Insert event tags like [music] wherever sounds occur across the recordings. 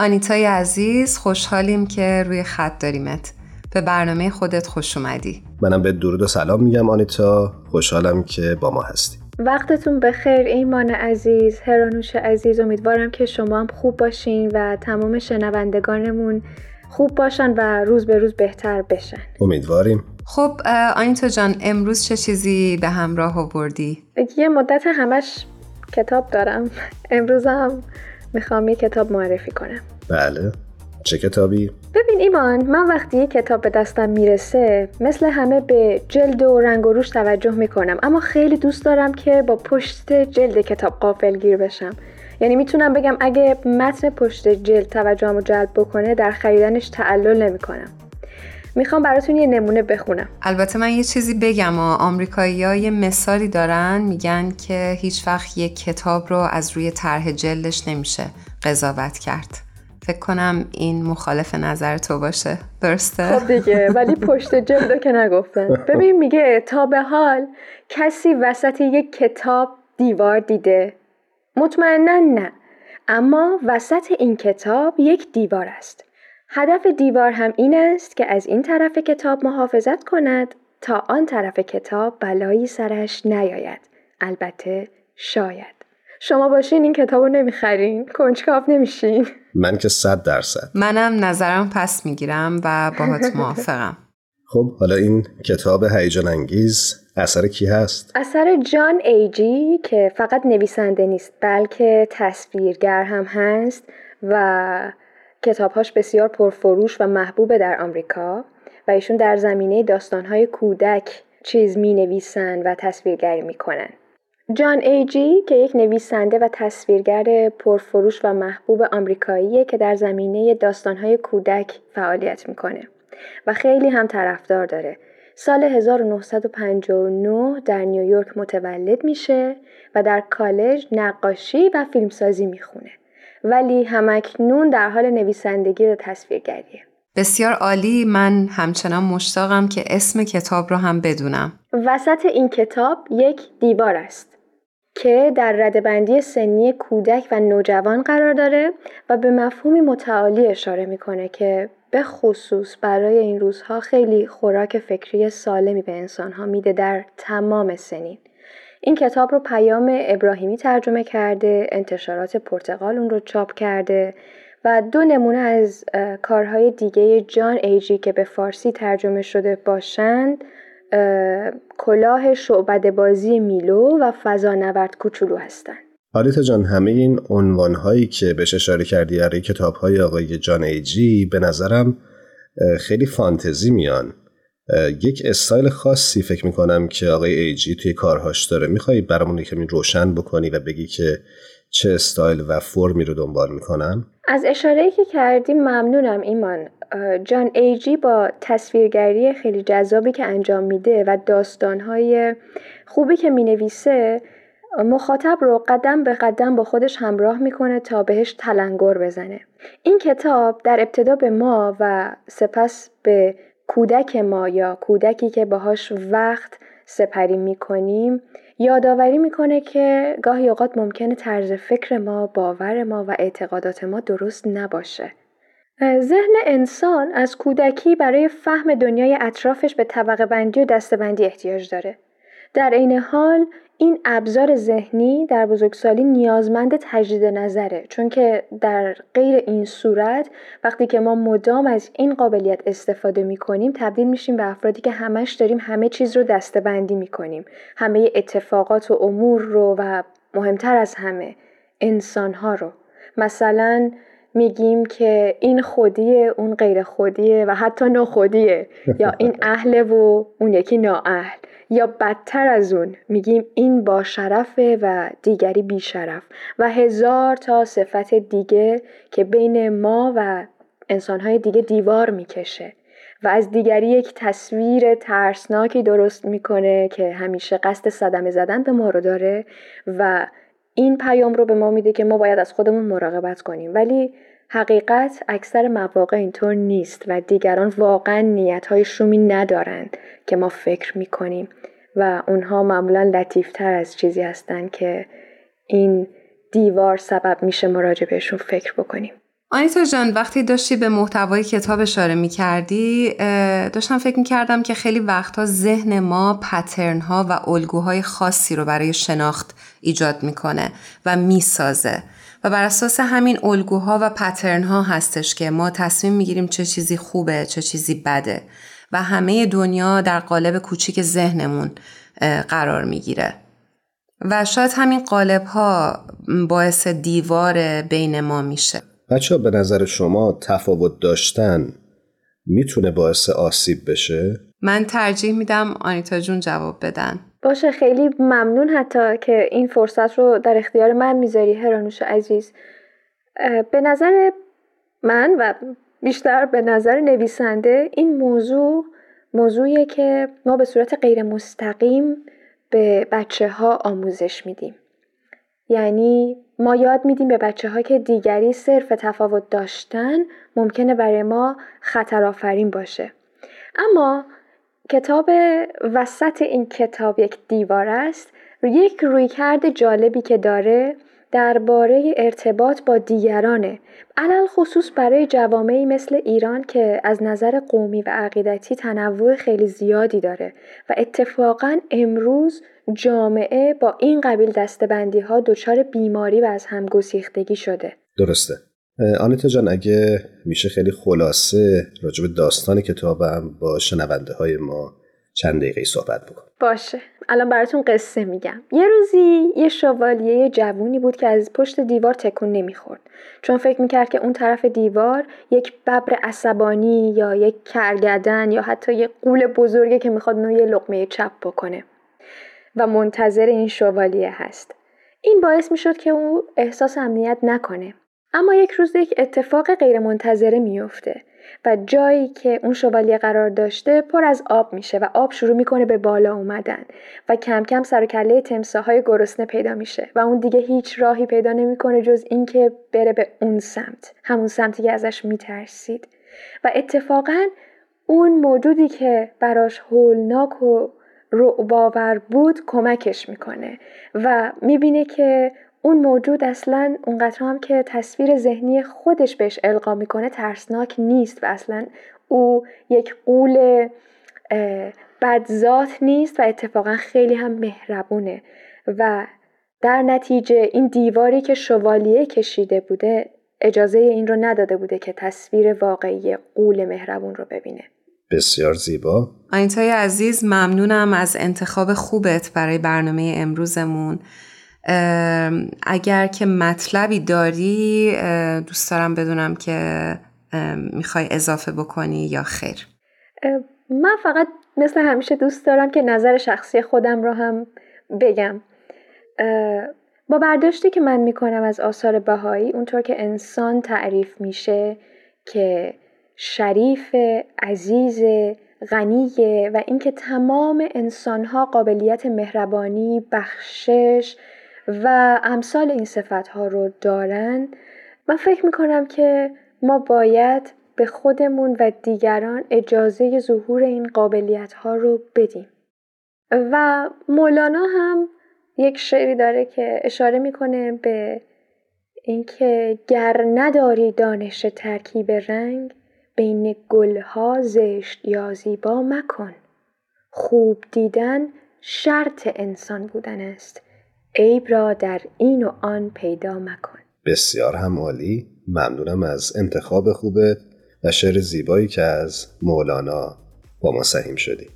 آنیتای عزیز خوشحالیم که روی خط داریمت. به برنامه خودت خوش اومدی. منم به درود و سلام میگم آنیتا. خوشحالم که با ما هستی. وقتتون بخیر ایمان عزیز هرانوش عزیز. امیدوارم که شما هم خوب باشین و تمام شنوندگانمون خوب باشن و روز به روز بهتر بشن. امیدواریم. خب آنیتا جان امروز چه چیزی به همراه آوردی؟ یه مدت همش کتاب دارم. [laughs] امروز هم می‌خوام یه کتاب معرفی کنم. بله. چه کتابی؟ ببین ایمان من وقتی یه کتاب به دستم می‌رسه مثل همه به جلد و رنگ و روش توجه می‌کنم. اما خیلی دوست دارم که با پشت جلد کتاب قافل گیر بشم. یعنی می‌تونم بگم اگه متن پشت جلد توجهمو جلب بکنه در خریدنش تعلل نمی‌کنم. می‌خوام براتون یه نمونه بخونم. البته من یه چیزی بگم و آمریکایی یه مثالی دارن میگن که هیچ وقت یک کتاب رو از روی طرح جلدش نمیشه قضاوت کرد. فکر کنم این مخالف نظر تو باشه. درسته؟ خب دیگه ولی پشت جلدو که نگفتن. ببین میگه تا به حال کسی وسط یک کتاب دیوار دیده. مطمئنا نه. اما وسط این کتاب یک دیوار است. هدف دیوار هم این است که از این طرف کتاب محافظت کند تا آن طرف کتاب بلایی سرش نیاید. البته شاید. شما باشین این کتاب رو نمی‌خرین کنجکاف نمیشین من که صد درصد منم نظرم پس می‌گیرم و باهات موافقم خب حالا این کتاب هیجان انگیز اثر کی هست؟ اثر جان ایجی که فقط نویسنده نیست بلکه تصویرگر هم هست و کتابهاش بسیار پرفروش و محبوبه در آمریکا و ایشون در زمینه داستانهای کودک چیز می نویسن و تصویرگری می کنن. جان ایجی که یک نویسنده و تصویرگر پرفروش و محبوب آمریکاییه که در زمینه داستانهای کودک فعالیت می‌کنه و خیلی هم طرفدار داره. سال 1959 در نیویورک متولد میشه و در کالج نقاشی و فیلمسازی می‌خونه. ولی همکنون در حال نویسندگی و تصویرگریه. بسیار عالی من همچنان مشتاقم که اسم کتاب رو هم بدونم. وسط این کتاب یک دیوار است که در ردبندی سنی کودک و نوجوان قرار داره و به مفهومی متعالی اشاره می‌کنه که به خصوص برای این روزها خیلی خوراک فکری سالمی به انسانها میده در تمام سنین. این کتاب رو پیام ابراهیمی ترجمه کرده انتشارات پرتغال اون رو چاپ کرده و دو نمونه از کارهای دیگه جان ایجی که به فارسی ترجمه شده باشند کلاه شعبده بازی میلو و فضانورد کوچولو هستند. آریتا جان همه این عنوان هایی که بهش اشاره کردی برای کتاب های آقای جان ایجی به نظرم خیلی فانتزی میان یک استایل خاصی فکر می‌کنم که آقای ایجی توی کارهاش داره میخوایی برامون کمی روشن بکنی و بگی که چه استایل و فرمی رو دنبال می‌کنن؟ از اشاره که کردیم ممنونم ایمان. جان ایجی با تصویرگری خیلی جذابی که انجام میده و داستانهای خوبی که می‌نویسه مخاطب رو قدم به قدم با خودش همراه می‌کنه تا بهش تلنگر بزنه. این کتاب در ابتدا به ما و سپس به کودک ما یا کودکی که باهاش وقت سپری می‌کنیم یادآوری می‌کنه که گاهی اوقات ممکنه طرز فکر ما، باور ما و اعتقادات ما درست نباشه. ذهن انسان از کودکی برای فهم دنیای اطرافش به طبقه بندی و دستبندی احتیاج داره. در عین حال این ابزار ذهنی در بزرگسالی نیازمند تجدید نظره چون که در غیر این صورت وقتی که ما مدام از این قابلیت استفاده می کنیم تبدیل میشیم به افرادی که همش داریم همه چیز رو دستبندی می کنیم همه اتفاقات و امور رو و مهمتر از همه انسانها رو. مثلا میگیم که این خودیه اون غیر خودیه و حتی نخودیه یا این اهله و اون یکی نااهل. یا بدتر از اون میگیم این با شرفه و دیگری بی شرف. و هزار تا صفت دیگه که بین ما و انسانهای دیگه دیوار می‌کشه. و از دیگری یک تصویر ترسناکی درست می‌کنه که همیشه قصد صدمه زدن به ما رو داره و این پیام رو به ما میده که ما باید از خودمون مراقبت کنیم. ولی حقیقت اکثر مواقع اینطور نیست و دیگران واقعا نیتهای شومی ندارند که ما فکر می‌کنیم و اونها معمولا لطیفتر از چیزی هستند که این دیوار سبب میشه مراجع بهشون فکر بکنیم. آنیتا جان وقتی داشتی به محتوای کتاب اشاره می کردی داشتم فکر می کردم که خیلی وقتها ذهن ما پترن ها و الگوهای خاصی رو برای شناخت ایجاد می‌کنه و می‌سازه. و بر اساس همین الگوها و پترن ها هستش که ما تصمیم می‌گیریم چه چیزی خوبه چه چیزی بده و همه دنیا در قالب کوچیک ذهنمون قرار می‌گیره. و شاید همین قالب ها باعث دیوار بین ما میشه. بچه به نظر شما تفاوت داشتن می‌تونه باعث آسیب بشه؟ من ترجیح میدم آنیتا جون جواب بدن. باشه خیلی ممنون حتی که این فرصت رو در اختیار من می‌ذاری هرانوش عزیز. به نظر من و بیشتر به نظر نویسنده این موضوع موضوعیه که ما به صورت غیر مستقیم به بچه ها آموزش میدیم. یعنی ما یاد میدیم به بچه ها که دیگری صرف تفاوت داشتن ممکنه برای ما خطر آفرین باشه. اما کتاب وسط این کتاب یک دیوار است. یک رویکرد جالبی که داره درباره ارتباط با دیگرانه. علل خصوص برای جوامعی مثل ایران که از نظر قومی و عقیدتی تنوع خیلی زیادی داره و اتفاقا امروز جامعه با این قبیل دستبندی ها دچار بیماری و از هم گسیختگی شده. درسته. آنیتا جان اگه میشه خیلی خلاصه راجب داستان کتابم با شنونده های ما چند دقیقه صحبت بکن. باشه. الان براتون قصه میگم. یه روزی یه شوالیه جوونی بود که از پشت دیوار تکون نمی‌خورد. چون فکر می‌کرد که اون طرف دیوار یک ببر عصبانی یا یک کرگدن یا حتی یک قول بزرگه که می‌خواد نوع لقمه چپ بکنه. و منتظر این شوالیه هست. این باعث می‌شد که او احساس امنیت نکنه. اما یک روز یک اتفاق غیرمنتظره میفته و جایی که اون شوالیه قرار داشته پر از آب میشه و آب شروع می‌کنه به بالا اومدن و کم کم سر و کله تمساهای گرسنه پیدا میشه و اون دیگه هیچ راهی پیدا نمی‌کنه جز اینکه بره به اون سمت همون سمتی که ازش میترسید. و اتفاقا اون موجودی که براش هولناک و رعباور بود کمکش می‌کنه و می‌بینه که اون موجود اصلا اونقدر هم که تصویر ذهنی خودش بهش القا می‌کنه ترسناک نیست و اصلا او یک قول بدذات نیست و اتفاقا خیلی هم مهربونه. و در نتیجه این دیواری که شوالیه کشیده بوده اجازه این رو نداده بوده که تصویر واقعی قول مهربون رو ببینه. بسیار زیبا. آینتای عزیز ممنونم از انتخاب خوبت برای برنامه امروزمون. اگر که مطلبی داری دوست دارم بدونم که می‌خوای اضافه بکنی یا خیر. من فقط مثل همیشه دوست دارم که نظر شخصی خودم رو هم بگم. با برداشتی که من می‌کنم از آثار بهایی اونطور که انسان تعریف میشه که شریف عزیز غنیه و اینکه تمام انسانها قابلیت مهربانی بخشش و امثال این صفت ها رو دارن من فکر می‌کنم که ما باید به خودمون و دیگران اجازه ظهور این قابلیت ها رو بدیم. و مولانا هم یک شعری داره که اشاره می‌کنه به اینکه گر نداری دانش ترکیب رنگ بین گلها زشت یا زیبا مکن. خوب دیدن شرط انسان بودن است. عیب را در این و آن پیدا مکن. بسیار هم عالی. ممنونم از انتخاب خوبت و شعر زیبایی که از مولانا با ما سهیم شدی.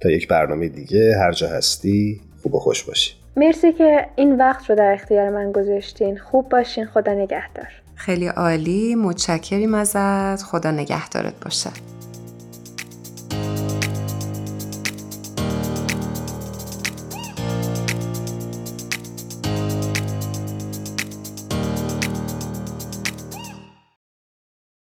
تا یک برنامه دیگه هر جا هستی خوب و خوش باشی. مرسی که این وقت رو در اختیار من گذاشتین. خوب باشین. خدا نگهدار. خیلی عالی. متشکریم ازت. خدا نگهدارت باشه.